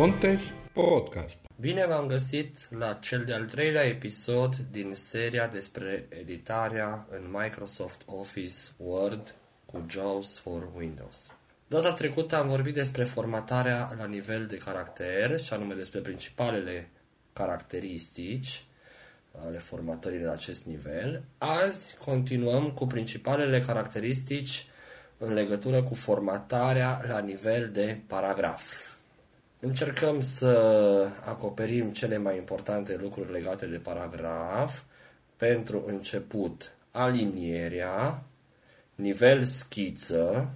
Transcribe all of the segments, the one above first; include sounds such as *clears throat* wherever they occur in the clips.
Contes Podcast. Bine v-am găsit la cel de-al treilea episod din seria despre editarea în Microsoft Office Word cu JAWS for Windows. Data trecută am vorbit despre formatarea la nivel de caracter, și anume despre principalele caracteristici ale formatării la acest nivel. Azi continuăm cu principalele caracteristici în legătură cu formatarea la nivel de paragraf. Încercăm să acoperim cele mai importante lucruri legate de paragraf. Pentru început, alinierea, nivel schiță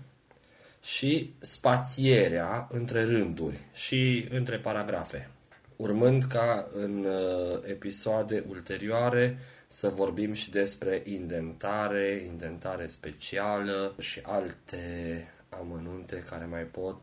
și spațierea între rânduri și între paragrafe. Urmând ca în uh, episoade ulterioare să vorbim și despre indentare, indentare specială și alte amănunte care mai pot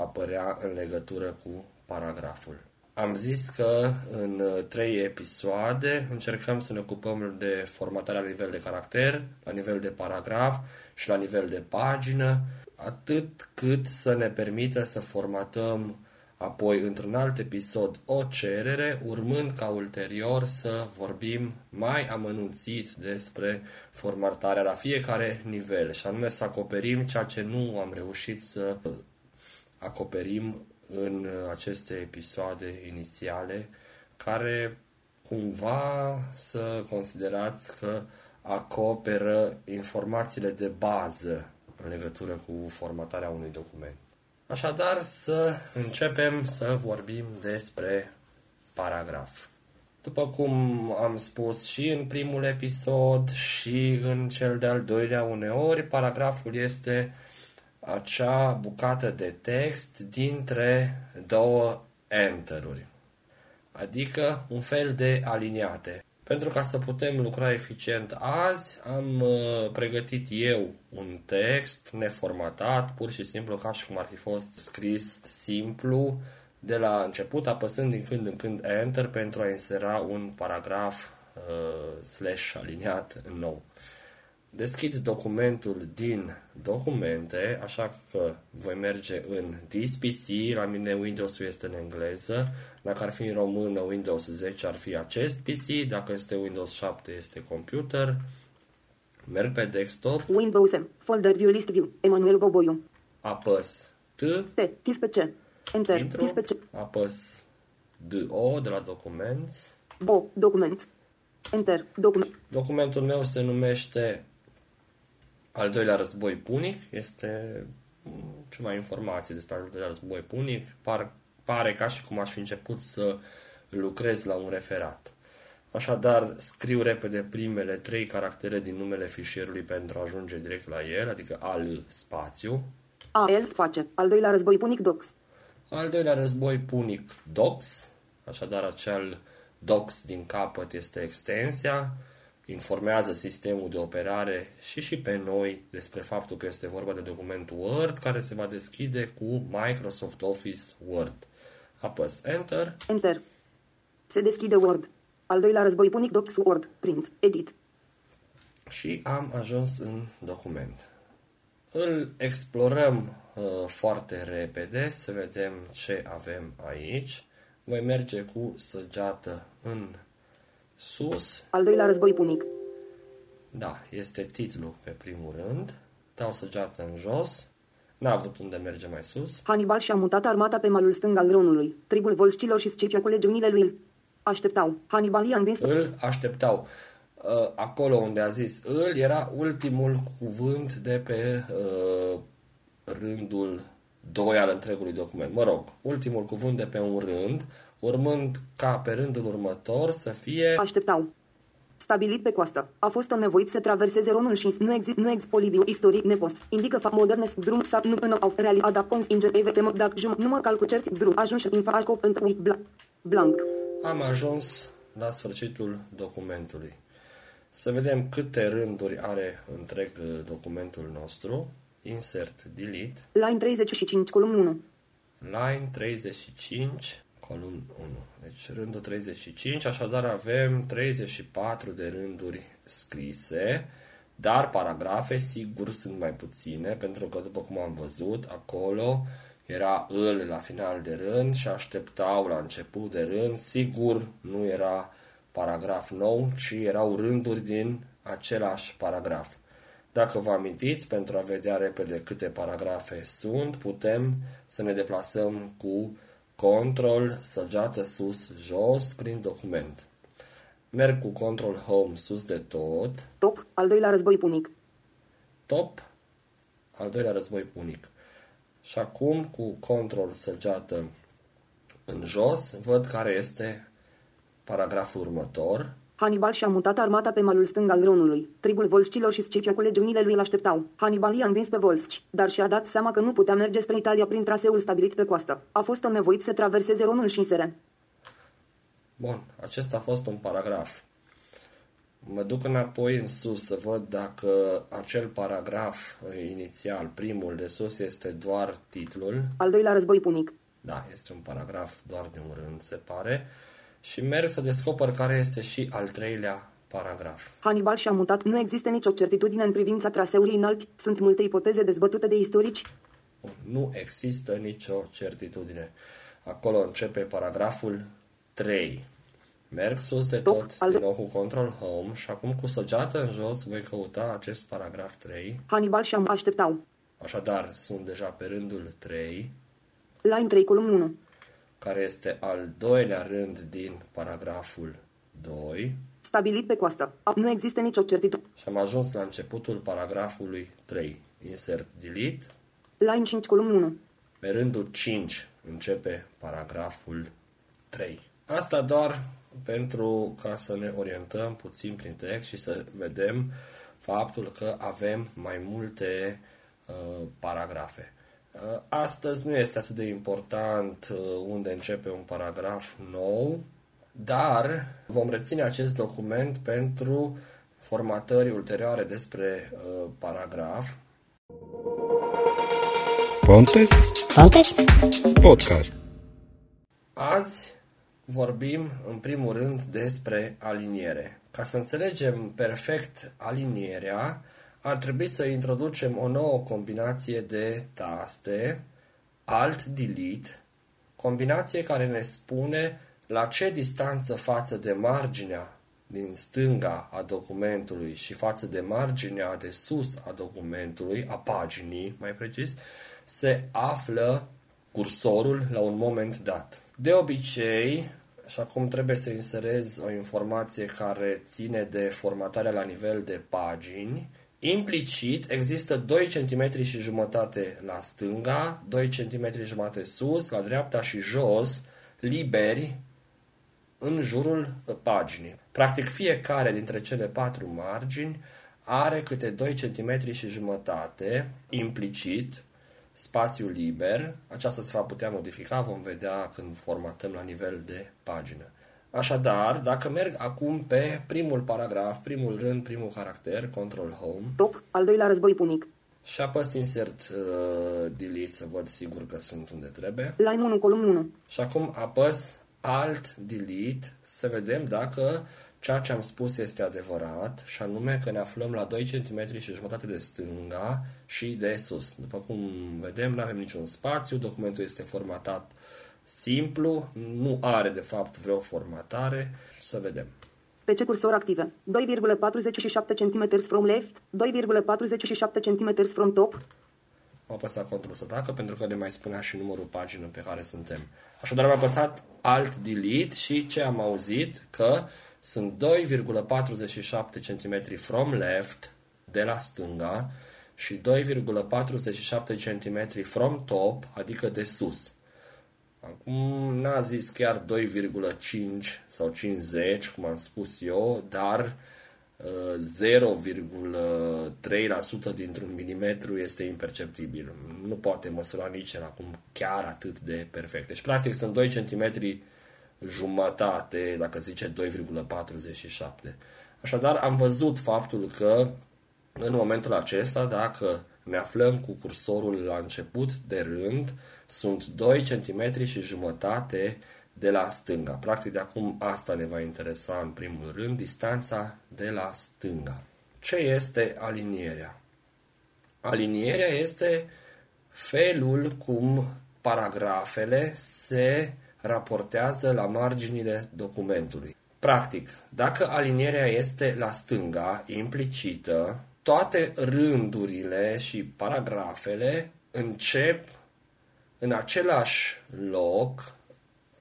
apărea în legătură cu paragraful. Am zis că în trei episoade încercăm să ne ocupăm de formatarea la nivel de caracter, la nivel de paragraf și la nivel de pagină, atât cât să ne permită să formatăm apoi într-un alt episod o cerere, urmând ca ulterior să vorbim mai amănunțit despre formatarea la fiecare nivel și anume să acoperim ceea ce nu am reușit să acoperim în aceste episoade inițiale, care cumva să considerați că acoperă informațiile de bază în legătură cu formatarea unui document. Așadar, să începem să vorbim despre paragraf. După cum am spus și în primul episod și în cel de-al doilea uneori, paragraful este acea bucată de text dintre două enteruri, adică un fel de aliniate. Pentru ca să putem lucra eficient azi, am uh, pregătit eu un text neformatat, pur și simplu ca și cum ar fi fost scris simplu, de la început, apăsând din când în când Enter pentru a insera un paragraf uh, slash aliniat nou. Deschid documentul din documente, așa că voi merge în This PC, la mine Windows-ul este în engleză, dacă ar fi în română Windows 10 ar fi acest PC, dacă este Windows 7 este computer. Merg pe desktop. Windows M, folder view list view, Emanuel Boboiu. Apăs T. T, TISPC. Enter, Intro. TISPC. Apăs DO de la Documents. Bo, document. Enter, document. Documentul meu se numește Al doilea război punic. Este mm, ce mai informații despre al doilea război punic. Par, pare ca și cum aș fi început să lucrez la un referat. Așadar, scriu repede primele trei caractere din numele fișierului pentru a ajunge direct la el, adică al spațiu. AL space. Al doilea război punic docs. Al doilea război punic DOCS, așadar acel DOCS din capăt este extensia, informează sistemul de operare și și pe noi despre faptul că este vorba de document Word care se va deschide cu Microsoft Office Word. Apăs Enter, Enter. Se deschide Word. Al doilea război punic docs Word. Print. Edit. și am ajuns în document. Îl explorăm uh, foarte repede să vedem ce avem aici. Voi merge cu săgeată în sus. Al doilea război punic. Da, este titlul pe primul rând. Dau săgeată în jos. N-a avut unde merge mai sus. Hannibal și-a mutat armata pe malul stâng al Ronului. Tribul volscilor și Scipio cu legiunile lui îl așteptau. Hannibal i-a învins Îl așteptau. Uh, Acolo unde a zis îl era ultimul cuvânt de pe uh, rândul 2 al întregului document. Mă rog, ultimul cuvânt de pe un rând, urmând ca pe rândul următor să fie Așteptau. Stabilit pe coastă. A fost nevoit să traverseze Ronul și nu există nu există polibiu istoric nepos. Indică fapt moderne sub drum sa nu până au reali adap cons inge eve temă dacă jum nu mă calcu certi drum ajunge în fa alcop într uit blanc. Blanc. am ajuns la sfârșitul documentului. Să vedem câte rânduri are întreg uh, documentul nostru. Insert, delete, Line 35 column 1. line 35, column 1. Deci rândul 35, așadar avem 34 de rânduri scrise, dar paragrafe sigur sunt mai puține, pentru că după cum am văzut, acolo era îl la final de rând și așteptau la început de rând. Sigur, nu era paragraf nou, ci erau rânduri din același paragraf. Dacă vă amintiți, pentru a vedea repede câte paragrafe sunt, putem să ne deplasăm cu control, săgeată sus, jos, prin document. Merg cu control home sus de tot. Top, al doilea război punic. Top, al doilea război punic. Și acum cu control săgeată în jos, văd care este paragraful următor. Hannibal și-a mutat armata pe malul stâng al Ronului. Tribul volscilor și Scipia cu legiunile lui îl așteptau. Hannibal i-a învins pe volsci, dar și-a dat seama că nu putea merge spre Italia prin traseul stabilit pe coastă. A fost nevoit să traverseze Ronul și Sere. Bun, acesta a fost un paragraf. Mă duc înapoi în sus să văd dacă acel paragraf inițial, primul de sus, este doar titlul. Al doilea război punic. Da, este un paragraf doar de un rând, se pare. Și merg să descoper care este și al treilea paragraf. Hannibal și-a mutat. Nu există nicio certitudine în privința traseului înalt. Sunt multe ipoteze dezbătute de istorici. Nu există nicio certitudine. Acolo începe paragraful 3. Merg sus de Top, tot, al- din nou cu Control Home și acum cu săgeată în jos voi căuta acest paragraf 3. Hannibal și-a așteptau. Așadar, sunt deja pe rândul 3, Line 3, column 1. Care este al doilea rând din paragraful 2 Stabilit pe coastă. A- Nu există nicio certitudine. și am ajuns la începutul paragrafului 3. Insert delete. Line 5, column 1. Pe rândul 5 începe paragraful 3. Asta doar pentru ca să ne orientăm puțin prin text și să vedem faptul că avem mai multe uh, paragrafe. Uh, astăzi nu este atât de important uh, unde începe un paragraf nou, dar vom reține acest document pentru formatări ulterioare despre uh, paragraf Context Context? Podcast. Azi vorbim în primul rând despre aliniere. Ca să înțelegem perfect alinierea, ar trebui să introducem o nouă combinație de taste, Alt-Delete, combinație care ne spune la ce distanță față de marginea din stânga a documentului și față de marginea de sus a documentului, a paginii mai precis, se află cursorul la un moment dat. De obicei, și acum trebuie să inserez o informație care ține de formatarea la nivel de pagini, implicit există 2 cm și jumătate la stânga, 2 cm și jumătate sus, la dreapta și jos, liberi în jurul uh, paginii. Practic fiecare dintre cele patru margini are câte 2 cm și jumătate implicit spațiu liber. Aceasta se va putea modifica, vom vedea când formatăm la nivel de pagină. Așadar, dacă merg acum pe primul paragraf, primul rând, primul caracter, Control Home, Top, al doilea război punic. și apăs Insert uh, Delete să văd sigur că sunt unde trebuie. Line 1, column 1. Și acum apăs Alt Delete să vedem dacă ceea ce am spus este adevărat și anume că ne aflăm la 2 cm și jumătate de stânga și de sus. După cum vedem, nu avem niciun spațiu, documentul este formatat simplu, nu are de fapt vreo formatare. Să vedem. Pe ce cursor active? 2,47 cm from left, 2,47 cm from top, Am apăsat control să tacă pentru că ne mai spunea și numărul pagină pe care suntem. Așadar am apăsat Alt Delete și ce am auzit? Că sunt 2,47 cm from left de la stânga și 2,47 cm from top, adică de sus. Acum n-a zis chiar 2,5 sau 50, cum am spus eu, dar uh, 0,3% dintr-un milimetru este imperceptibil. Nu poate măsura nici el acum chiar atât de perfect. Deci, practic, sunt 2 cm jumătate, dacă zice 2,47. Așadar, am văzut faptul că în momentul acesta, dacă ne aflăm cu cursorul la început de rând, sunt 2 cm și jumătate de la stânga. Practic de acum asta ne va interesa în primul rând, distanța de la stânga. Ce este alinierea? Alinierea este felul cum paragrafele se raportează la marginile documentului. Practic, dacă alinierea este la stânga, implicită, toate rândurile și paragrafele încep în același loc,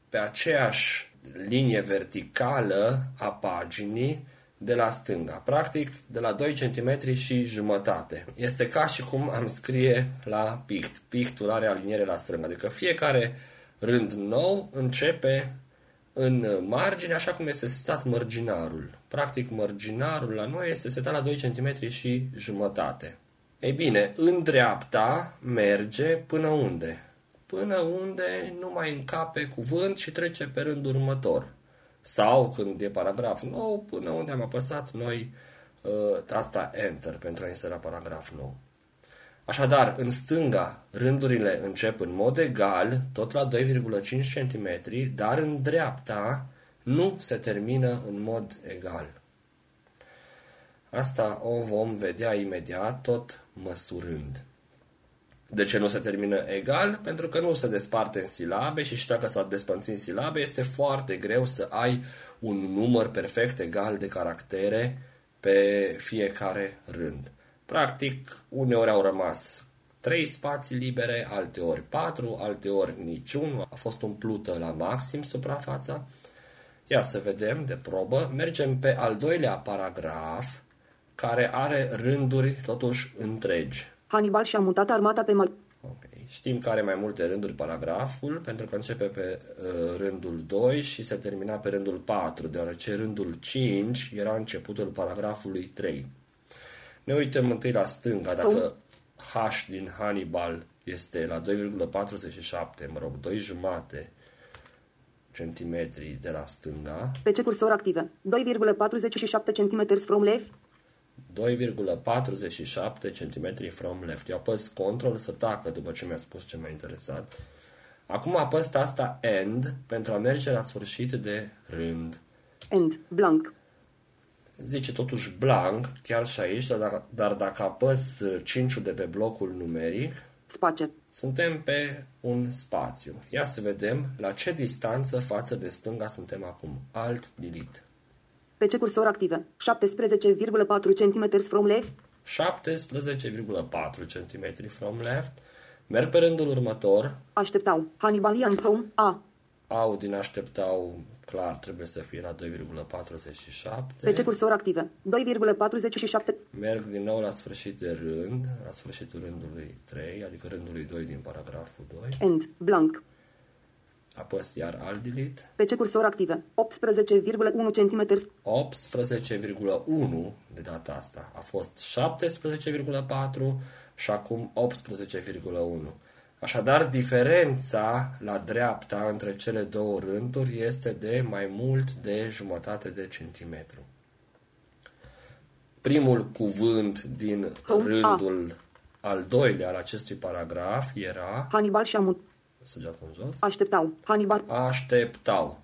pe aceeași linie verticală a paginii de la stânga, practic de la 2 cm și jumătate. Este ca și cum am scrie la pict. Pictul are aliniere la stânga, adică fiecare rând nou începe în margine, așa cum este setat mărginarul. Practic, mărginarul la noi este setat la 2 cm și jumătate. Ei bine, în dreapta merge până unde? Până unde nu mai încape cuvânt și trece pe rândul următor. Sau când e paragraf nou, până unde am apăsat noi uh, tasta Enter pentru a insera paragraf nou. Așadar, în stânga, rândurile încep în mod egal, tot la 2,5 cm, dar în dreapta nu se termină în mod egal. Asta o vom vedea imediat, tot măsurând. De ce nu se termină egal? Pentru că nu se desparte în silabe și și dacă s-ar despărți în silabe, este foarte greu să ai un număr perfect egal de caractere pe fiecare rând. Practic, uneori au rămas trei spații libere, alte ori patru, alte ori niciun. A fost umplută la maxim suprafața. Ia să vedem de probă. Mergem pe al doilea paragraf, care are rânduri totuși întregi. Hannibal și-a mutat armata pe mal. Okay. Știm că are mai multe rânduri paragraful, pentru că începe pe uh, rândul 2 și se termina pe rândul 4, deoarece rândul 5 era începutul paragrafului 3. Ne uităm întâi la stânga, dacă H din Hannibal este la 2,47, mă rog, 2 jumate centimetri de la stânga. Pe ce cursor active? 2,47 cm from left. 2,47 cm from left. Eu apăs control să tacă după ce mi-a spus ce m-a interesat. Acum apăs tasta end pentru a merge la sfârșit de rând. End. Blank. Zice totuși blank, chiar și aici, dar, dar dacă apăs 5 de pe blocul numeric, Space. suntem pe un spațiu. Ia să vedem la ce distanță față de stânga suntem acum. Alt delete. Pe ce cursor active? 17,4 cm from left. 17,4 cm from left. Merg pe rândul următor. Așteptau. Hannibalian from A. Au din așteptau, clar, trebuie să fie la 2,47. Pe ce cursor active? 2,47. Merg din nou la sfârșit de rând, la sfârșitul rândului 3, adică rândului 2 din paragraful 2. End. Blank. Apăs iar alt delete. Pe ce cursor active? 18,1 cm. 18,1 de data asta. A fost 17,4 și acum 18,1. Așadar, diferența la dreapta între cele două rânduri este de mai mult de jumătate de centimetru. Primul cuvânt din rândul al doilea al acestui paragraf era Hannibal și-a mutat. Săgeată în jos. Așteptau. Hannibal. Așteptau.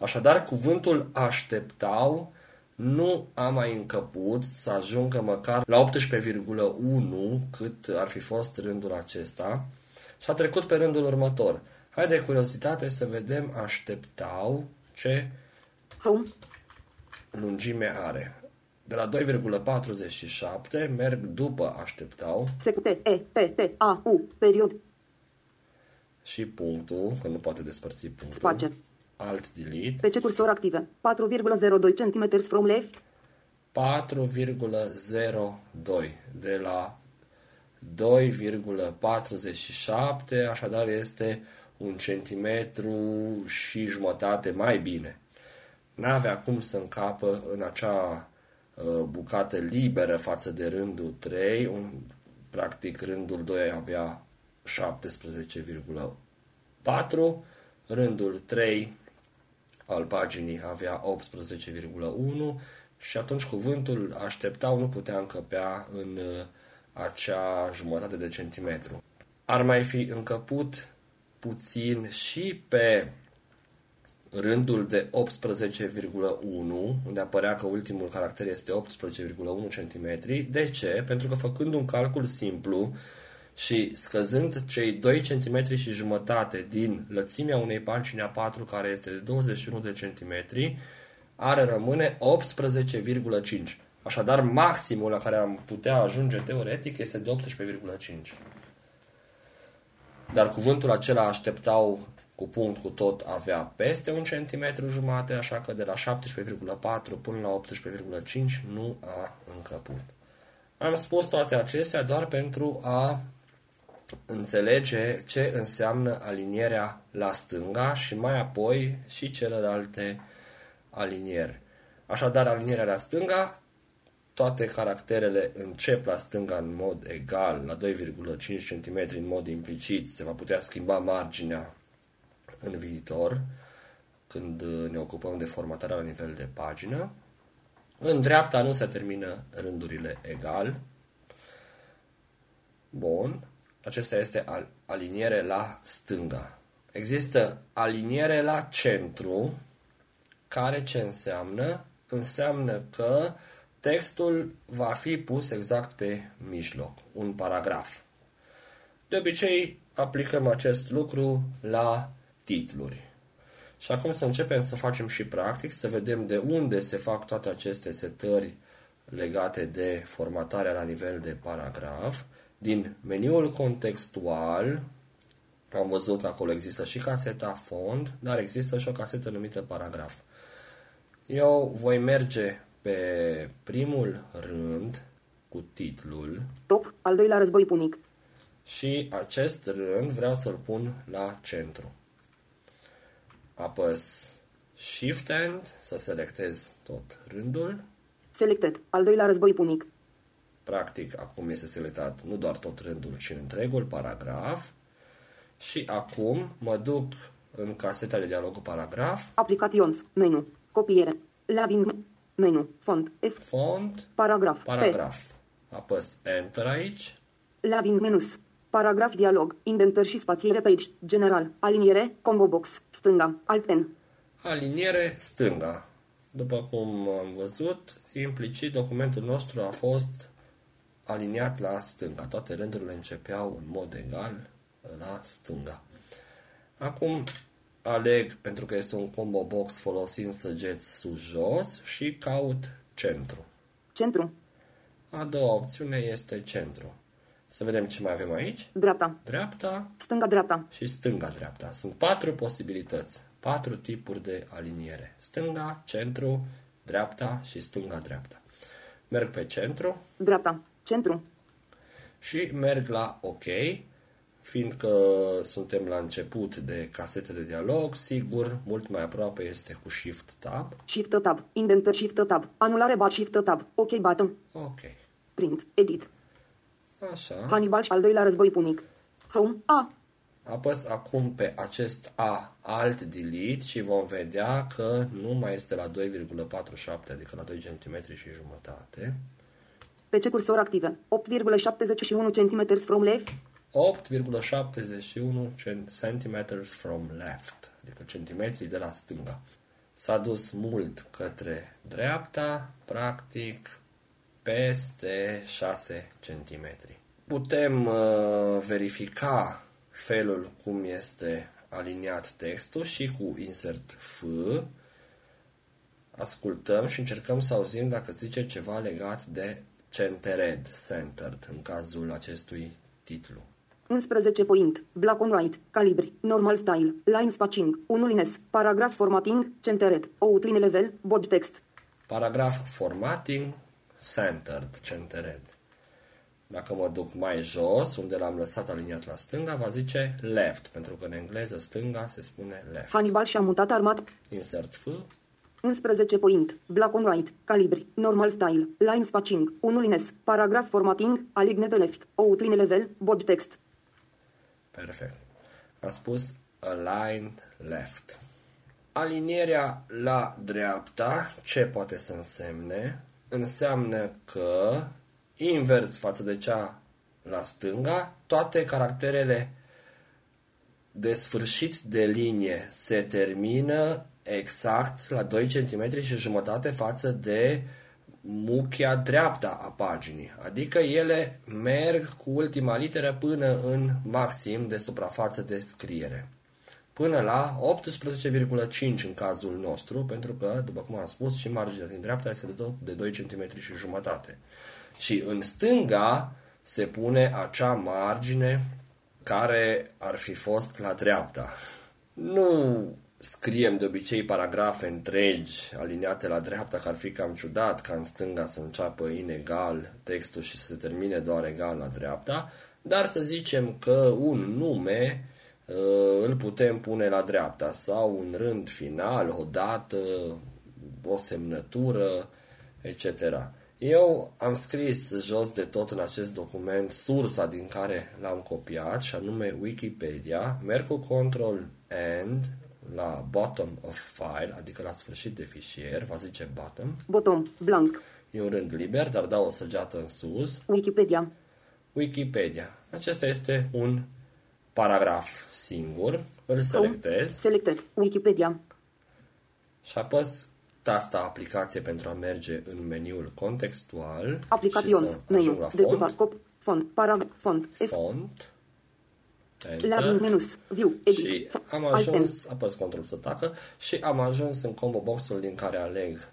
Așadar, cuvântul așteptau nu a mai încăput să ajungă măcar la 18,1 cât ar fi fost rândul acesta și a trecut pe rândul următor. Hai de curiozitate să vedem așteptau ce Home. lungime are. De la 2,47 merg după așteptau Secute. E. P. T. A. U. Period. Și punctul, că nu poate despărți punctul. Space. Alt delete. Pe ce cursor active? 4,02 cm from left. 4,02 de la 2,47, așadar este un centimetru și jumătate mai bine. N-avea cum să încapă în acea uh, bucată liberă față de rândul 3, un, practic rândul 2 avea 17,4, rândul 3 al paginii avea 18,1 și atunci cuvântul așteptau nu putea încăpea în uh, acea jumătate de centimetru. Ar mai fi încăput puțin și pe rândul de 18,1, unde apărea că ultimul caracter este 18,1 cm. De ce? Pentru că făcând un calcul simplu și scăzând cei 2 cm și jumătate din lățimea unei pagini A4 care este de 21 de cm, are rămâne 18,5. Așadar, maximul la care am putea ajunge teoretic este de 18,5. Dar cuvântul acela așteptau cu punct cu tot avea peste un centimetru jumate, așa că de la 17,4 până la 18,5 nu a încăput. Am spus toate acestea doar pentru a înțelege ce înseamnă alinierea la stânga și mai apoi și celelalte alinieri. Așadar, alinierea la stânga, toate caracterele încep la stânga în mod egal, la 2,5 cm în mod implicit, se va putea schimba marginea în viitor, când ne ocupăm de formatarea la nivel de pagină. În dreapta nu se termină rândurile egal. Bun. Acesta este aliniere la stânga. Există aliniere la centru, care ce înseamnă? Înseamnă că textul va fi pus exact pe mijloc, un paragraf. De obicei, aplicăm acest lucru la titluri. Și acum să începem să facem și practic, să vedem de unde se fac toate aceste setări legate de formatarea la nivel de paragraf. Din meniul contextual, am văzut că acolo există și caseta fond, dar există și o casetă numită paragraf. Eu voi merge pe primul rând cu titlul. Top, al doilea război punic. Și acest rând vreau să-l pun la centru apăs Shift End să selectez tot rândul. Selected. Al doilea război punic. Practic, acum este selectat nu doar tot rândul, ci întregul paragraf. Și acum mă duc în caseta de dialog cu paragraf. Aplications. Menu. Copiere. Laving. Menu. Font. F. Font. Paragraf. Paragraf. P. Apăs Enter aici. Laving menus. Paragraf dialog, indentări și spațiere page, general, aliniere, combo box, stânga, alt N. Aliniere stânga. După cum am văzut, implicit documentul nostru a fost aliniat la stânga. Toate rândurile începeau în mod egal la stânga. Acum aleg, pentru că este un combo box folosind săgeți sus-jos și caut centru. Centru. A doua opțiune este centru. Să vedem ce mai avem aici. Dreapta. Dreapta. Stânga-dreapta. Și stânga-dreapta. Sunt patru posibilități, patru tipuri de aliniere. Stânga, centru, dreapta și stânga-dreapta. Merg pe centru. Dreapta. Centru. Și merg la OK, fiindcă suntem la început de casete de dialog, sigur, mult mai aproape este cu Shift Tab. Shift Tab. Indentări Shift Tab. Anulare bar Shift Tab. OK button. Ok. Print. Edit. Așa. Hannibal și al doilea război punic. Home. A. Apăs acum pe acest A alt delete și vom vedea că nu mai este la 2,47, adică la 2 cm și jumătate. Pe ce cursor active? 8,71 cm from left. 8,71 cm from left, adică centimetri de la stânga. S-a dus mult către dreapta, practic peste 6 cm. Putem uh, verifica felul cum este aliniat textul și cu insert F ascultăm și încercăm să auzim dacă zice ceva legat de centered, centered, în cazul acestui titlu. 11 point, black on white, calibri, normal style, line spacing, unulines, paragraph formatting, centered, outline level, body text. Paragraph formatting, centered, centered. Dacă mă duc mai jos, unde l-am lăsat aliniat la stânga, va zice left, pentru că în engleză stânga se spune left. Hannibal și-a mutat armat. Insert F. 11 point, black on white, calibri, normal style, line spacing, unulines, paragraph formatting, aligned left, outline level, body text. Perfect. Am spus aligned left. Alinierea la dreapta, ce poate să însemne? Înseamnă că invers față de cea la stânga, toate caracterele de sfârșit de linie se termină exact la 2 cm și jumătate față de muchia dreapta a paginii, adică ele merg cu ultima literă până în maxim de suprafață de scriere. Până la 18,5 în cazul nostru, pentru că, după cum am spus, și marginea din dreapta este de, do- de 2 cm și jumătate. Și în stânga se pune acea margine care ar fi fost la dreapta. Nu scriem de obicei paragrafe întregi aliniate la dreapta, că ar fi cam ciudat ca în stânga să înceapă inegal textul și să se termine doar egal la dreapta, dar să zicem că un nume uh, îl putem pune la dreapta sau un rând final, o dată, o semnătură, etc. Eu am scris jos de tot în acest document sursa din care l-am copiat, și anume Wikipedia. Merg cu Control End la bottom of file, adică la sfârșit de fișier, va zice bottom. Bottom. Blank. E un rând liber, dar dau o săgeată în sus. Wikipedia. Wikipedia. Acesta este un paragraf singur. Îl selectez Selected. Wikipedia. și apăs tasta aplicație pentru a merge în meniul contextual și Aplication. să ajung Menu. la Decupa. font. Cop. Font. Paragraf. Font. F. font, La enter, menus. View. Edit. și am Alt N. ajuns, apăs control să tacă și am ajuns în combo boxul din care aleg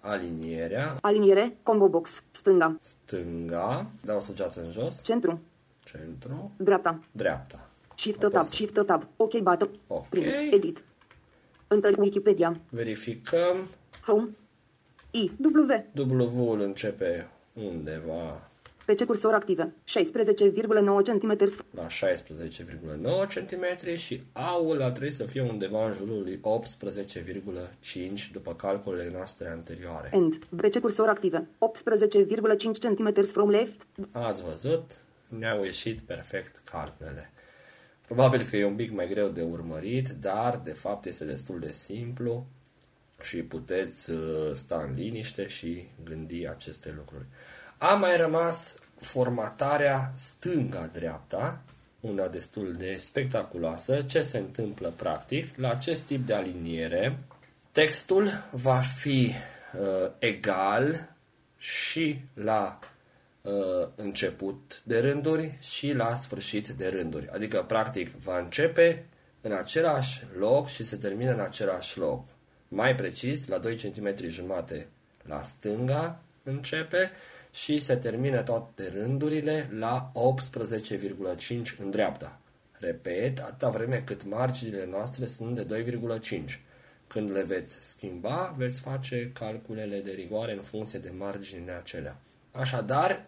alinierea, Aliniere. Combo box. Stânga. stânga, dau săgeată în jos, Centru. centru, Dreapta. dreapta. Shift Apăs. tab. Shift tab. OK button. Ok. Print. Edit. Întâlni Wikipedia. Verificăm, Home. I. W. W-ul începe undeva PC cursor active. 16,9 cm. la 16,9 cm și A-ul ar trebui să fie undeva în jurul lui 18,5 după calculele noastre anterioare. End. PC cursor active. 18,5 cm from left. Ați văzut? Ne-au ieșit perfect calculele. Probabil că e un pic mai greu de urmărit, dar de fapt este destul de simplu și puteți uh, sta în liniște și gândi aceste lucruri. A mai rămas formatarea stânga-dreapta, una destul de spectaculoasă. Ce se întâmplă practic? La acest tip de aliniere, textul va fi uh, egal și la uh, început de rânduri și la sfârșit de rânduri. Adică, practic, va începe în același loc și se termină în același loc. Mai precis, la 2 cm jumate la stânga începe și se termină toate rândurile la 18,5 în dreapta. Repet, atâta vreme cât marginile noastre sunt de 2,5. Când le veți schimba, veți face calculele de rigoare în funcție de marginile acelea. Așadar,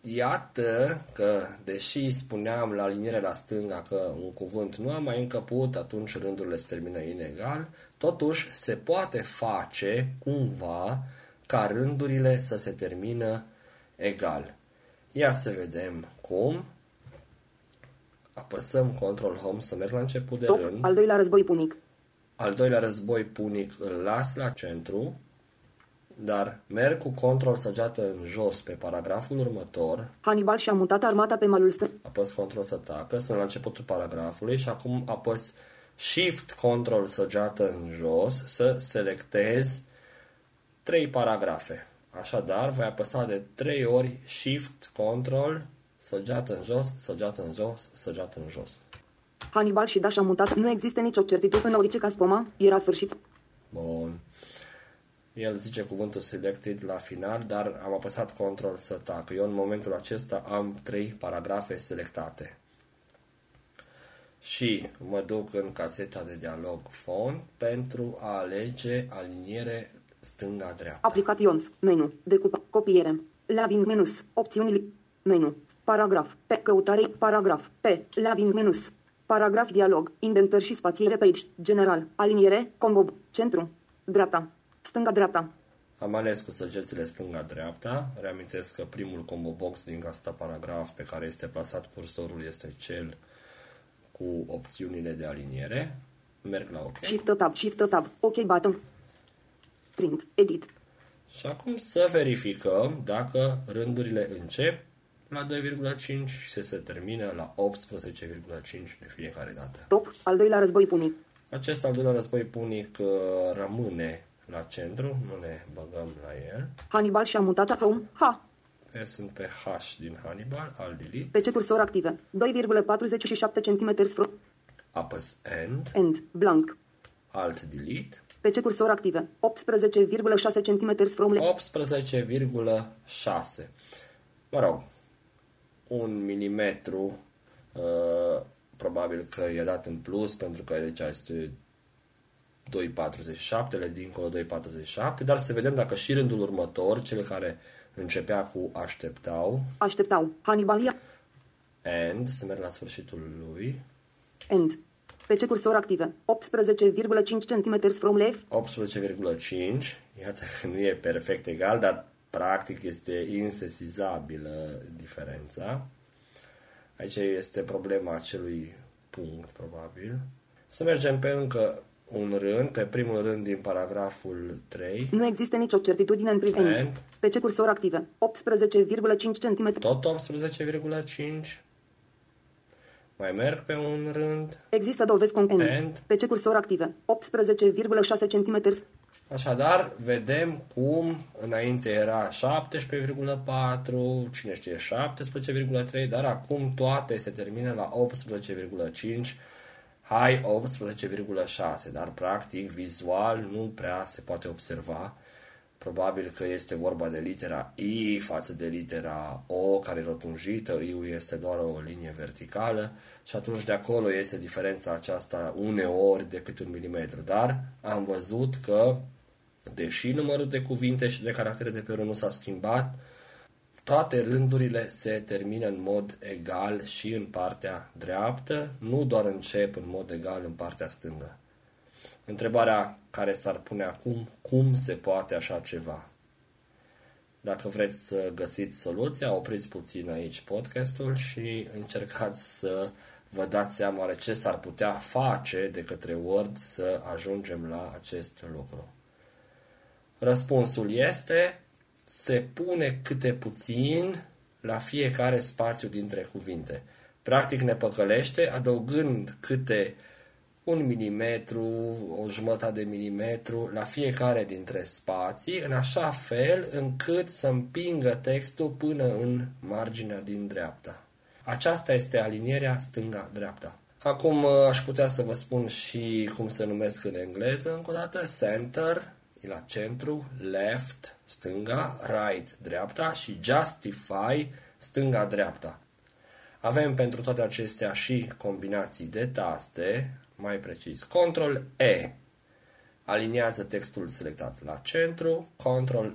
iată că, deși spuneam la liniere la stânga că un cuvânt nu a mai încăput, atunci rândurile se termină inegal, totuși se poate face cumva ca rândurile să se termină egal. Ia să vedem cum. Apăsăm Control Home să merg la început de Top. rând. Al doilea război punic. Al doilea război punic îl las la centru, dar merg cu control săgeată în jos pe paragraful următor, Hannibal și-a mutat armata pe malul stâng. apăs control să tacă, sunt la începutul paragrafului și acum apăs shift control săgeată în jos să selectez trei paragrafe. Așadar, voi apăsa de trei ori shift control săgeată în jos, săgeată în jos, săgeată în jos. Hannibal și Dash a mutat. Nu există nicio certitudine în orice caz poma. Era sfârșit. Bun. El zice cuvântul selected la final, dar am apăsat control să tacă. Eu în momentul acesta am trei paragrafe selectate. Și mă duc în caseta de dialog font pentru a alege aliniere stânga-dreapta. Aplications. Menu. Decupa. Copiere. Laving menus. Opțiuni. Menu. Paragraf. Pe căutare. Paragraf. Pe. Laving menus. Paragraf dialog. Indentări și spațiere page. General. Aliniere. Combo. Centru. Dreapta. Stânga-dreapta. Am ales cu săgețile stânga-dreapta. Reamintesc că primul combo box din asta paragraf pe care este plasat cursorul este cel cu opțiunile de aliniere. Merg la OK. Shift tab. Shift tab. OK button. Print. Edit. Și acum să verificăm dacă rândurile încep la 2,5 și se, se termină la 18,5 de fiecare dată. Top. Al doilea război punic. Acest al doilea război punic uh, rămâne la centru, nu ne băgăm la el. Hannibal și-a mutat home. H. Eu sunt pe H din Hannibal, al delete. Pe ce cursor active? 2,47 cm from Apăs End, end. Blank. alt delete. Pe ce cursor active? 18,6 cm from left. 18,6. Mă rog, un milimetru, uh, probabil că e dat în plus, pentru că deci este 2,47, le dincolo 2,47, dar să vedem dacă și rândul următor, cel care începea cu așteptau, Așteptau. Hannibalia. and, să merg la sfârșitul lui, End. Pe ce cursor active? 18,5 cm from left. 18,5, iată că nu e perfect egal, dar practic este insesizabilă diferența. Aici este problema acelui punct, probabil. Să mergem pe încă un rând, pe primul rând din paragraful 3, Nu există nicio certitudine în privință. And? Pe ce cursor active? 18,5 cm. tot 18,5. Mai merg pe un rând, Există dovezi concrete. And? Pe ce cursor active? 18,6 cm. Așadar, vedem cum înainte era 17,4, cine știe 17,3, dar acum toate se termină la 18,5, hai 18,6, dar practic vizual nu prea se poate observa. Probabil că este vorba de litera I față de litera O care e rotunjită, I-ul este doar o linie verticală și atunci de acolo este diferența aceasta uneori de câte un milimetru. Dar am văzut că deși numărul de cuvinte și de caractere de pe rând nu s-a schimbat, toate rândurile se termină în mod egal și în partea dreaptă, nu doar încep în mod egal în partea stângă. Întrebarea care s-ar pune acum, cum se poate așa ceva? Dacă vreți să găsiți soluția, opriți puțin aici podcastul și încercați să vă dați seama oare ce s-ar putea face de către Word să ajungem la acest lucru. Răspunsul este se pune câte puțin la fiecare spațiu dintre cuvinte. Practic ne păcălește adăugând câte un milimetru, o jumătate de milimetru la fiecare dintre spații, în așa fel încât să împingă textul până în marginea din dreapta. Aceasta este alinierea stânga-dreapta. Acum aș putea să vă spun și cum se numesc în engleză, încă o dată, center, e la centru, left, stânga, right, dreapta și justify, stânga-dreapta. Avem pentru toate acestea și combinații de taste, mai precis, Ctrl E. Aliniază textul selectat la centru, Ctrl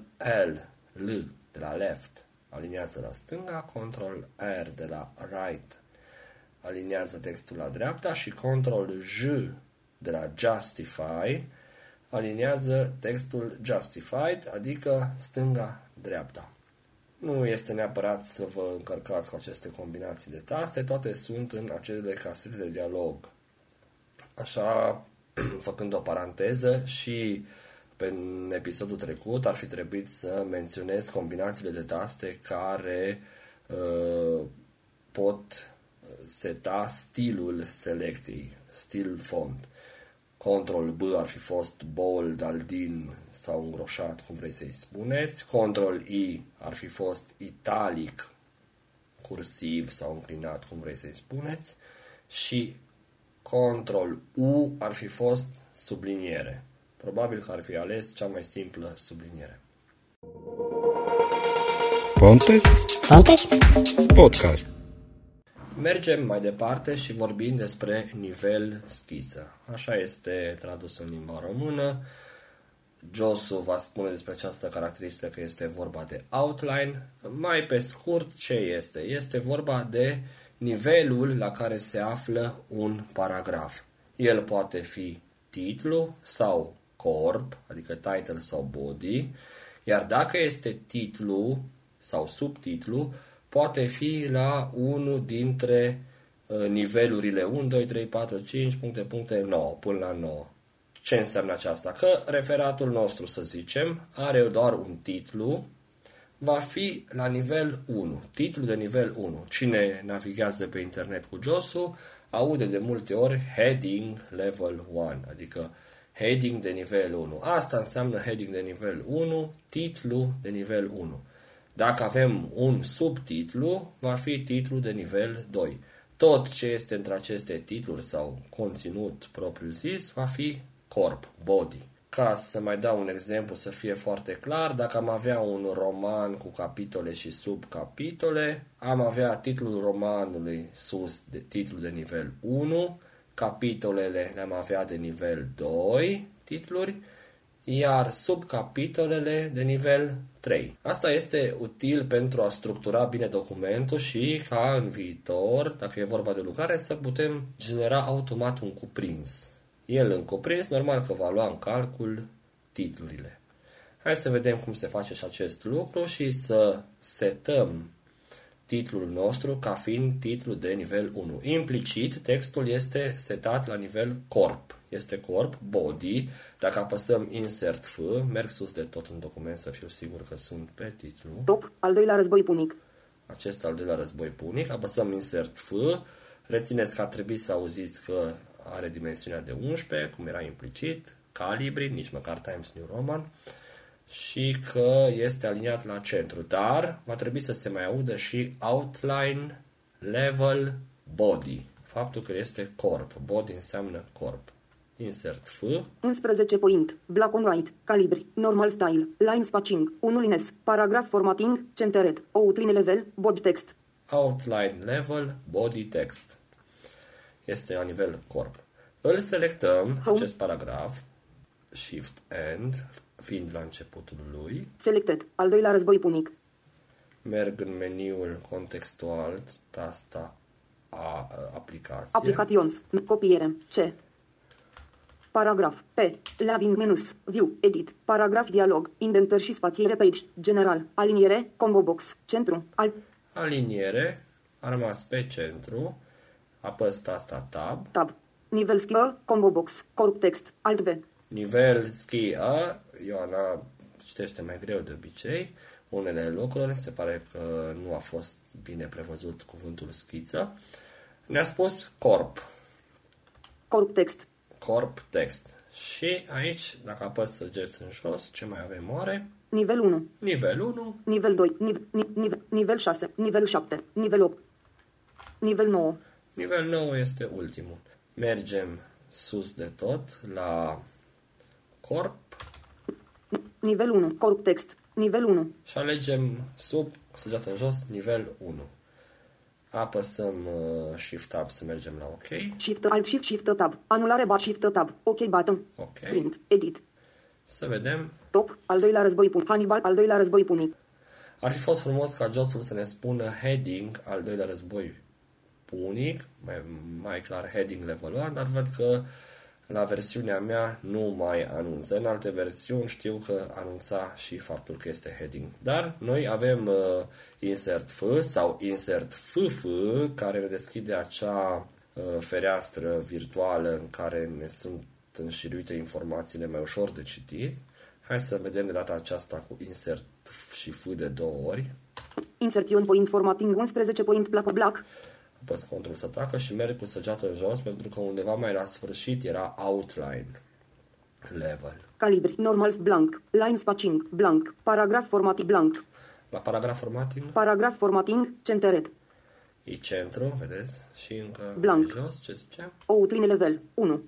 L, L de la left, aliniază la stânga, Ctrl R de la right, aliniază textul la dreapta. Și Ctrl J de la justify, aliniază textul justified, adică stânga-dreapta. Nu este neapărat să vă încărcați cu aceste combinații de taste, toate sunt în acele casete de dialog. Așa, *clears throat* făcând o paranteză și pe în episodul trecut ar fi trebuit să menționez combinațiile de taste care uh, pot seta stilul selecției, stil font. Control B ar fi fost bold, aldin sau îngroșat, cum vrei să-i spuneți. Control I ar fi fost italic, cursiv sau înclinat, cum vrei să-i spuneți. Și Control U ar fi fost subliniere. Probabil că ar fi ales cea mai simplă subliniere. Pontes Pontes? Podcast. Mergem mai departe și vorbim despre nivel schiță. Așa este tradus în limba română. Josu va spune despre această caracteristică că este vorba de outline. Mai pe scurt, ce este? Este vorba de nivelul la care se află un paragraf. El poate fi titlu sau corp, adică title sau body, iar dacă este titlu sau subtitlu, poate fi la unul dintre uh, nivelurile 1, 2, 3, 4, 5, puncte, puncte, 9, până la 9. Ce înseamnă aceasta? Că referatul nostru, să zicem, are doar un titlu, va fi la nivel 1, titlu de nivel 1. Cine navighează pe internet cu JOS-ul aude de multe ori heading level 1, adică heading de nivel 1. Asta înseamnă heading de nivel 1, titlu de nivel 1. Dacă avem un subtitlu, va fi titlu de nivel 2. Tot ce este între aceste titluri sau conținut propriu zis va fi corp, body. Ca să mai dau un exemplu să fie foarte clar, dacă am avea un roman cu capitole și subcapitole, am avea titlul romanului sus de titlul de nivel 1, capitolele le-am avea de nivel 2 titluri, iar subcapitolele de nivel 3. Asta este util pentru a structura bine documentul și ca în viitor, dacă e vorba de lucrare, să putem genera automat un cuprins. El în cuprins, normal că va lua în calcul titlurile. Hai să vedem cum se face și acest lucru și să setăm titlul nostru ca fiind titlu de nivel 1. Implicit, textul este setat la nivel corp. Este corp, body. Dacă apăsăm insert F, merg sus de tot în document să fiu sigur că sunt pe titlu. Top, al doilea război punic. Acest al doilea război punic. Apăsăm insert F. Rețineți că ar trebui să auziți că are dimensiunea de 11, cum era implicit, calibri, nici măcar Times New Roman și că este aliniat la centru, dar va trebui să se mai audă și outline, level, body. Faptul că este corp. Body înseamnă corp. Insert F. 11 point, black on white, calibri, normal style, line spacing, 1 lines, paragraph formatting, centered, outline level, body text. Outline level, body text. Este la nivel corp. Îl selectăm, Home. acest paragraf, Shift End, fiind la începutul lui. Selected, al doilea război punic. Merg în meniul contextual, tasta a, a aplicație. Aplications, copiere, C. Paragraf, P, Laving menus, View, Edit, paragraf. Dialog, indentări și spațiere page, general, aliniere, combo box, centru, al, Aliniere, a rămas pe centru, apăs tasta Tab, tab, nivel schimbă, combo box, corp text, alt V, nivel ski A, Ioana citește mai greu de obicei, unele lucruri, se pare că nu a fost bine prevăzut cuvântul schiță. Ne-a spus corp, corp text, corp text. Și aici, dacă apăs săgeți în jos, ce mai avem oare? nivel 1, Nivel 1, nivel 2, nivel, nivel, nivel 6, nivel 7, nivel 8, nivel 9, Nivel 9 este ultimul. Mergem sus de tot la corp nivel 1, corp text, nivel 1, și alegem sub, săgeată în jos, nivel 1. Apăsăm uh, Shift Tab să mergem la OK. shift, alt shift, shift tab, anulare bar, shift tab, ok button, Ok. print, edit, Să vedem. top, al doilea război punic, Hannibal, al doilea război punic, Ar fi fost frumos ca josul să ne spună heading al doilea război punic, mai, mai clar heading level 1, dar văd că la versiunea mea nu mai anunță. În alte versiuni știu că anunța și faptul că este heading. Dar noi avem uh, insert F sau insert FF care ne deschide acea uh, fereastră virtuală în care ne sunt înșiruite informațiile mai ușor de citit. Hai să vedem de data aceasta cu insert F și F de două ori. insertion point formatting 11 point black black, apăs control să tacă și merg cu săgeată în jos pentru că undeva mai la sfârșit era outline level. calibri, normal blank, line spacing, blank, paragraf formatting blank, La paragraf formatting paragraf formatting, centered, e centru, vedeți? Și încă Blank. jos, ce zice? outline level, 1,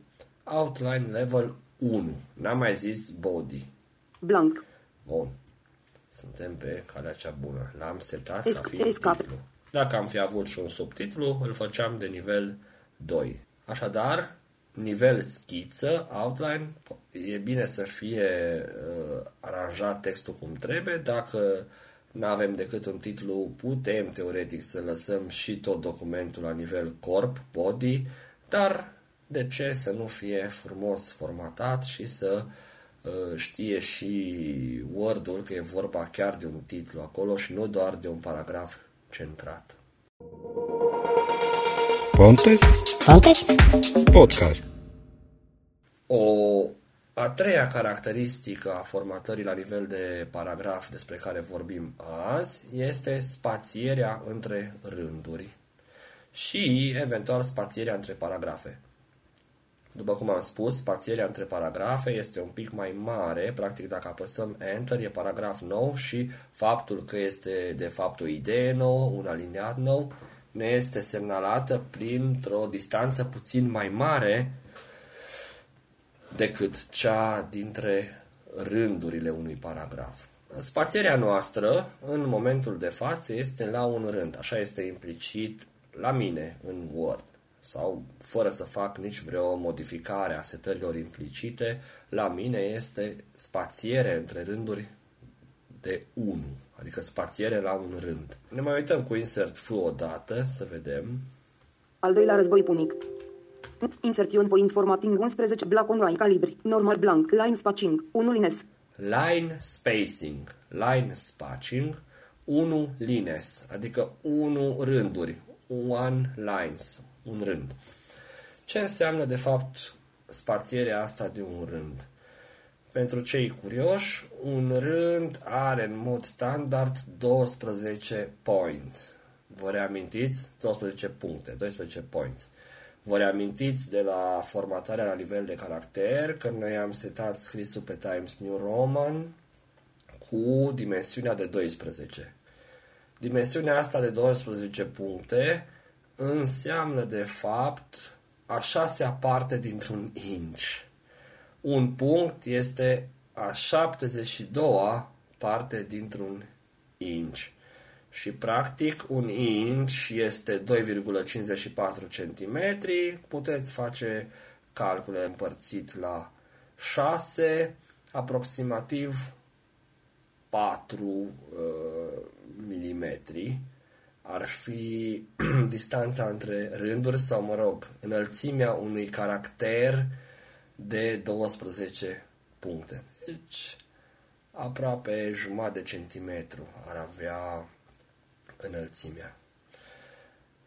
Outline level 1. N-am mai zis body. blank, Bun. Suntem pe calea cea bună. L-am setat Esc- ca fiind escape. titlu. Dacă am fi avut și un subtitlu, îl făceam de nivel 2. Așadar, nivel schiță, outline, e bine să fie uh, aranjat textul cum trebuie. Dacă nu avem decât un titlu, putem teoretic să lăsăm și tot documentul la nivel corp, body, dar de ce să nu fie frumos formatat și să uh, știe și Word-ul că e vorba chiar de un titlu acolo și nu doar de un paragraf centrat. Pontes Pontes? Podcast. O a treia caracteristică a formatării la nivel de paragraf despre care vorbim azi este spațierea între rânduri și eventual spațierea între paragrafe. După cum am spus, spacierea între paragrafe este un pic mai mare, practic dacă apăsăm Enter e paragraf nou și faptul că este de fapt o idee nouă, un aliniat nou, ne este semnalată printr-o distanță puțin mai mare decât cea dintre rândurile unui paragraf. Spațierea noastră, în momentul de față, este la un rând. Așa este implicit la mine în Word sau fără să fac nici vreo modificare a setărilor implicite, la mine este spațiere între rânduri de 1, adică spațiere la un rând. Ne mai uităm cu insert F o dată să vedem. Al doilea război punic. Insertion point formatting 11 black online calibri. Normal blank. Line spacing. 1 lines. Line spacing. Line spacing. 1 lines, adică 1 rânduri. One lines un rând. Ce înseamnă, de fapt, spațierea asta de un rând? Pentru cei curioși, un rând are în mod standard 12 points. Vă reamintiți? 12 puncte, 12 points. Vă reamintiți de la formatarea la nivel de caracter, când noi am setat scrisul pe Times New Roman cu dimensiunea de 12. Dimensiunea asta de 12 puncte înseamnă de fapt a șasea parte dintr-un inch. Un punct este a 72-a parte dintr-un inch. Și practic un inch este 2,54 cm. Puteți face calcule împărțit la 6, aproximativ 4 uh, milimetri ar fi *clears throat* distanța între rânduri sau, mă rog, înălțimea unui caracter de 12 puncte. Deci, aproape jumătate de centimetru ar avea înălțimea.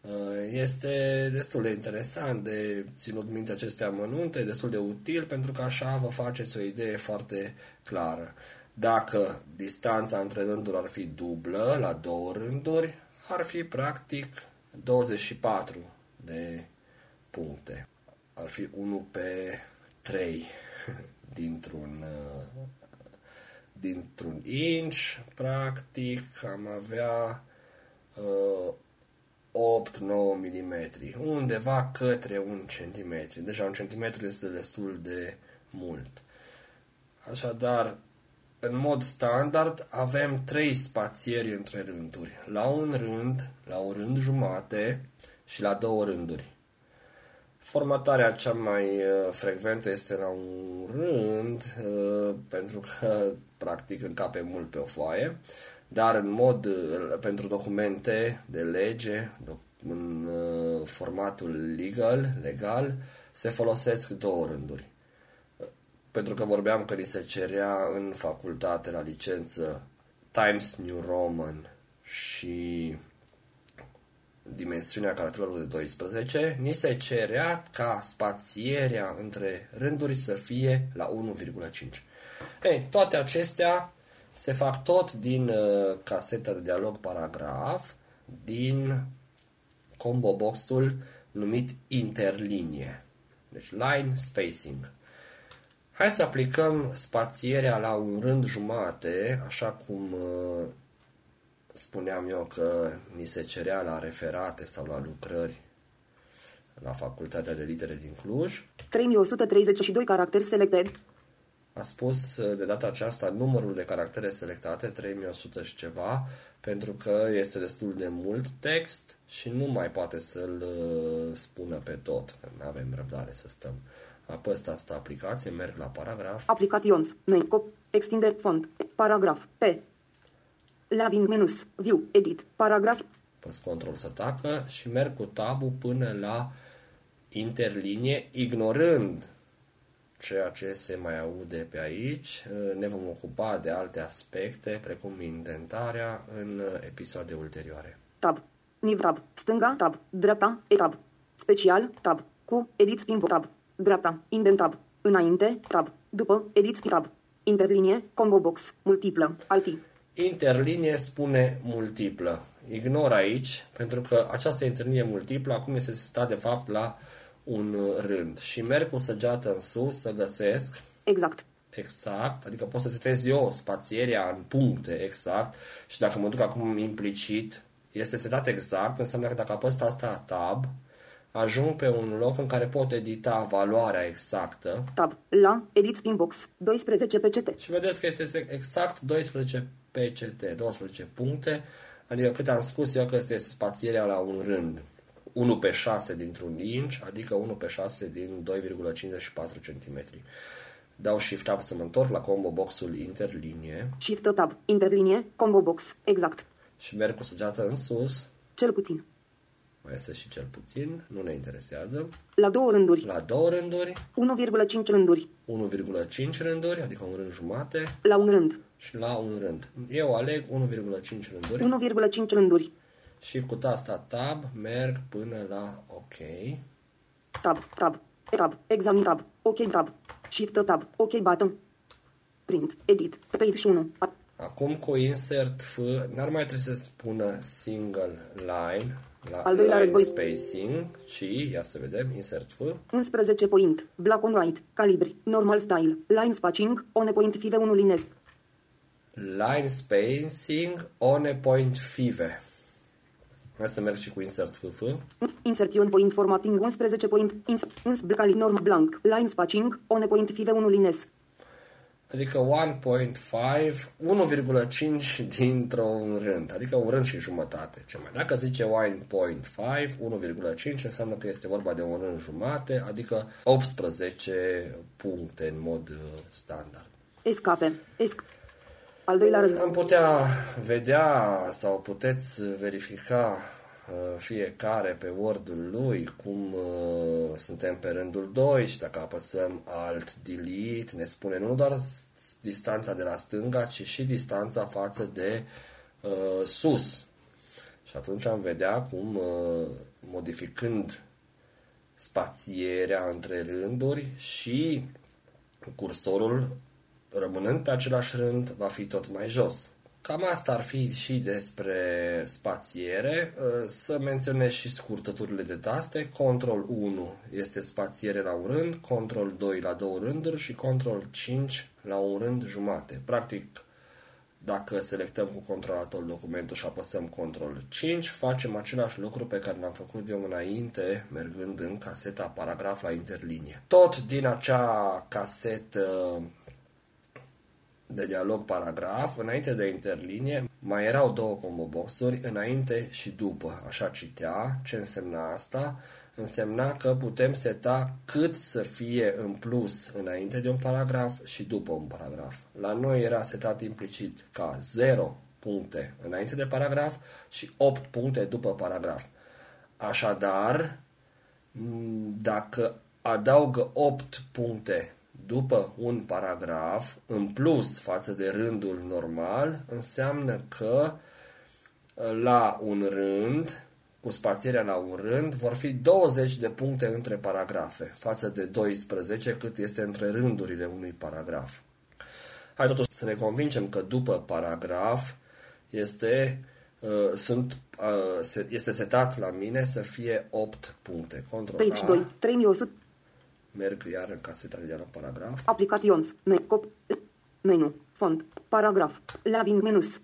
Uh, este destul de interesant de ținut minte aceste amănunte, destul de util pentru că așa vă faceți o idee foarte clară. Dacă distanța între rânduri ar fi dublă la două rânduri, ar fi practic 24 de puncte. Ar fi 1 pe 3 *laughs* dintr-un dintr-un inch, practic am avea uh, 8-9 mm, undeva către un centimetru. Deja un centimetru este destul de mult. Așadar, în mod standard avem trei spațieri între rânduri. La un rând, la un rând jumate și la două rânduri. Formatarea cea mai uh, frecventă este la un rând, uh, pentru că *laughs* practic încape mult pe o foaie, dar în mod uh, pentru documente de lege, în formatul legal, legal, se folosesc două rânduri pentru că vorbeam că ni se cerea în facultate la licență Times New Roman și dimensiunea caracterelor de 12, ni se cerea ca spațierea între rânduri să fie la 1,5. Ei, toate acestea se fac tot din uh, caseta de dialog paragraf, din combo boxul numit interlinie. Deci line spacing. Hai să aplicăm spațierea la un rând jumate, așa cum uh, spuneam eu că ni se cerea la referate sau la lucrări la Facultatea de Litere din Cluj. 3132 caracteri selected. A spus uh, de data aceasta numărul de caractere selectate, 3100 și ceva, pentru că este destul de mult text și nu mai poate să-l uh, spună pe tot, că nu avem răbdare să stăm. Apăs asta aplicație, merg la paragraf. Applications, main, extinde font, paragraf, P. Lavin menus, view, edit, paragraf. Păs control să tacă și merg cu tabul până la interlinie, ignorând ceea ce se mai aude pe aici. Ne vom ocupa de alte aspecte, precum indentarea, în episoade ulterioare. Tab. Niv tab. Stânga tab. Dreapta. E tab. Special tab. Cu edit spin tab. Dreapta. Indent tab. Înainte. Tab. După. Edit tab. Interlinie. Combo box. Multiplă. Alti. Interlinie spune multiplă. Ignor aici, pentru că această interlinie multiplă acum este setat de fapt la un uh, rând și merg cu săgeată în sus să găsesc Exact. exact, adică pot să setez eu spațierea în puncte exact și dacă mă duc acum implicit, este setat exact, înseamnă că dacă apăs asta tab, ajung pe un loc în care pot edita valoarea exactă Tab. La. Edit spin box. 12 PCT. și vedeți că este exact 12 PCT, 12 puncte, adică cât am spus eu că este spațierea la un rând. 1 pe 6 dintr-un inch, adică 1 pe 6 din 2,54 cm. Dau Shift Tab să mă întorc la combo boxul interlinie Shift tab. Interlinie. Combo box. Exact. și merg cu săgeată în sus. Cel puțin. Mai este și cel puțin, nu ne interesează. La două rânduri. La două rânduri, 1,5 rânduri. 1,5 rânduri, adică un rând jumate, La un rând. și la un rând. Eu aleg 1,5 rânduri 1,5 rânduri. și cu tasta Tab merg până la OK. Tab. Tab. Tab. Examin tab. OK tab. Shift tab. OK button. Print. Edit. Page 1. A- Acum cu insert F n-ar mai trebui să spună single line la Al doilea line război. spacing, ci, ia să vedem, insert F, 11 point. Black on white. Calibri. Normal style. Line spacing. On point five 1 lines. line spacing on a point five. Hai să merg și cu insert FF. Insertion point formatting 11 point. Insert. Ins cali norm blank. Line spacing. On point five 1 lines. Adică 1.5, 1,5 dintr-un rând, adică un rând și jumătate. Ce mai? Dacă zice 1.5, 1,5 înseamnă că este vorba de un rând jumate, adică 18 puncte în mod uh, standard. Escape. Esc. Al doilea război. Am putea vedea sau puteți verifica uh, fiecare pe Word-ul lui cum uh, suntem pe rândul 2 și dacă apăsăm Alt Delete ne spune nu doar s- distanța de la stânga, ci și distanța față de uh, sus. Și atunci am vedea cum uh, modificând spațierea între rânduri și cursorul rămânând pe același rând, va fi tot mai jos. Cam asta ar fi și despre spațiere. Să menționez și scurtăturile de taste. Control 1 este spațiere la un rând, Control 2 la două rânduri și Control 5 la un rând jumate. Practic, dacă selectăm cu controlatorul documentul și apăsăm Control 5, facem același lucru pe care l-am făcut eu înainte, mergând în caseta paragraf la interlinie. Tot din acea casetă de dialog paragraf, înainte de interlinie, mai erau două combo boxuri, înainte și după. Așa citea. Ce însemna asta? Însemna că putem seta cât să fie în plus înainte de un paragraf și după un paragraf. La noi era setat implicit ca 0 puncte înainte de paragraf și 8 puncte după paragraf. Așadar, m, dacă adaugă 8 puncte după un paragraf, în plus față de rândul normal, înseamnă că la un rând, cu spațierea la un rând, vor fi 20 de puncte între paragrafe, față de 12 cât este între rândurile unui paragraf. Hai totuși să ne convingem că după paragraf este, uh, sunt, uh, se- este setat la mine să fie 8 puncte. Control Page A. 2. 3100. Merg iar în caseta de la paragraf. Applications. Me, cop, menu. Font. Paragraf. Laving menus.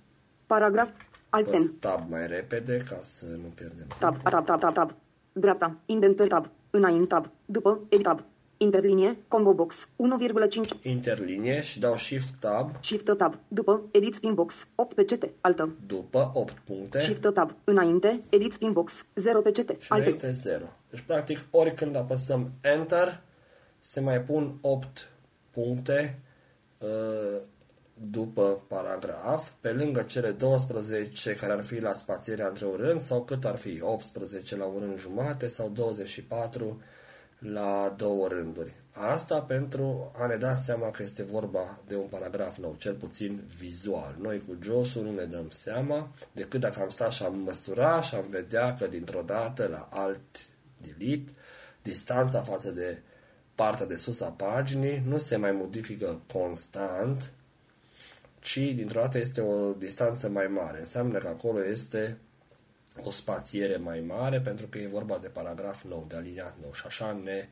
Paragraf. Păs Alten. tab mai repede ca să nu pierdem Tab. timpul. Tab. Tab. Tab. Tab. Dreapta. Indenter tab. Înainte tab. După. Edit tab. Interlinie. Combo box. 1,5. Interlinie și dau Shift Tab Shift tab. După. Edit spin box. 8 PCT. Altă. după 8 puncte Shift tab. Înainte. Edit spin box. 0 PCT. și Alte. înainte 0. Deci, practic, oricând apăsăm Enter, se mai pun 8 puncte uh, după paragraf, pe lângă cele 12 care ar fi la spațierea între un rând, sau cât ar fi 18 la un rând jumate sau 24 la două rânduri. Asta pentru a ne da seama că este vorba de un paragraf nou, cel puțin vizual. Noi cu Josu nu ne dăm seama decât dacă am stat și am măsura și am vedea că dintr-o dată la alt delete, distanța față de partea de sus a paginii nu se mai modifică constant, ci dintr-o dată este o distanță mai mare. Înseamnă că acolo este o spațiere mai mare pentru că e vorba de paragraf nou, de aliniat nou și așa ne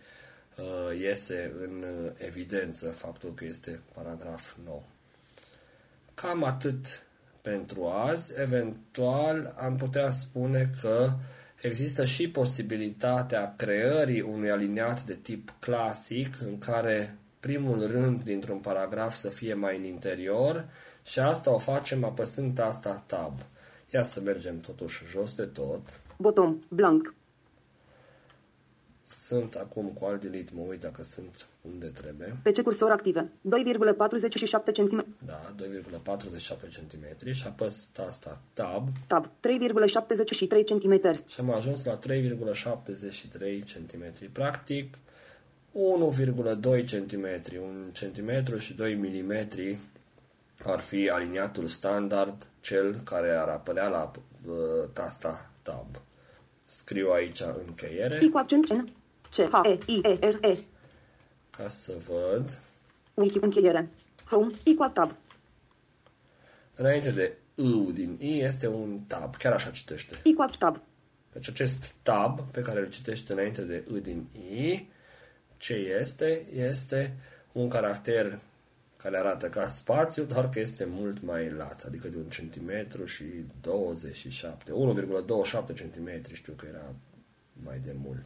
uh, iese în evidență faptul că este paragraf nou. Cam atât pentru azi. Eventual am putea spune că există și posibilitatea creării unui aliniat de tip clasic în care primul rând dintr-un paragraf să fie mai în interior și asta o facem apăsând tasta Tab. Ia să mergem totuși jos de tot. Buton. Blank. Sunt acum cu alt delete, mă uit dacă sunt unde trebuie. PC cursor active. 2,47 cm. Da, 2,47 cm și apăs tasta Tab Tab. 3,73 cm. și am ajuns la 3,73 cm. Practic 1,2 cm, 1 cm și 2 mm ar fi aliniatul standard, cel care ar apărea la uh, tasta Tab. Scriu aici încheiere I cu accent N. C. H. E. I. E. R. E. ca să văd. Wiki încheiere. Home. I cu tab. Înainte de U din I este un tab, chiar așa citește. I cu tab. Deci acest tab pe care îl citește înainte de I din I, ce este? Este un caracter care arată ca spațiu, doar că este mult mai lat, adică de un centimetru și 27, 1,27 centimetri, știu că era mai de mult.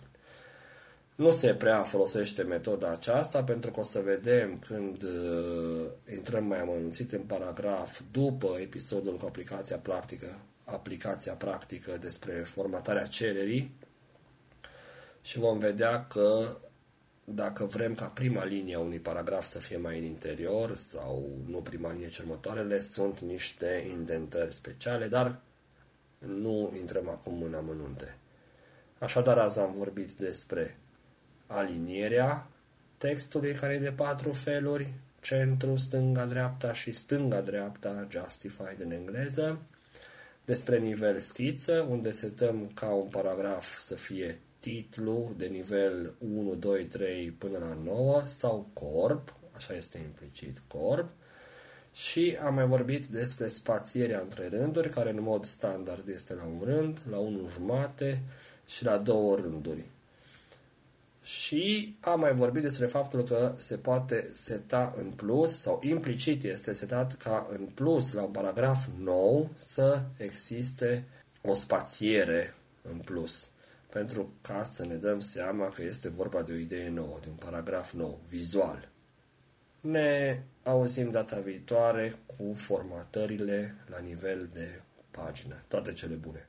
Nu se prea folosește metoda aceasta pentru că o să vedem când uh, intrăm mai amănunțit în paragraf după episodul cu aplicația practică, aplicația practică despre formatarea cererii și vom vedea că dacă vrem ca prima linie a unui paragraf să fie mai în interior sau nu prima linie, ci următoarele, sunt niște indentări speciale, dar nu intrăm acum în amănunte. Așadar, azi am vorbit despre alinierea textului care e de patru feluri, centru, stânga-dreapta și stânga-dreapta, justified în engleză, despre nivel schiță, unde setăm ca un paragraf să fie titlu de nivel 1, 2, 3 până la 9 sau corp, așa este implicit corp, și am mai vorbit despre spațierea între rânduri, care în mod standard este la un rând, la unul jumate și la două rânduri. Și am mai vorbit despre faptul că se poate seta în plus sau implicit este setat ca în plus la un paragraf nou să existe o spațiere în plus pentru ca să ne dăm seama că este vorba de o idee nouă, de un paragraf nou, vizual. Ne auzim data viitoare cu formatările la nivel de pagină. Toate cele bune!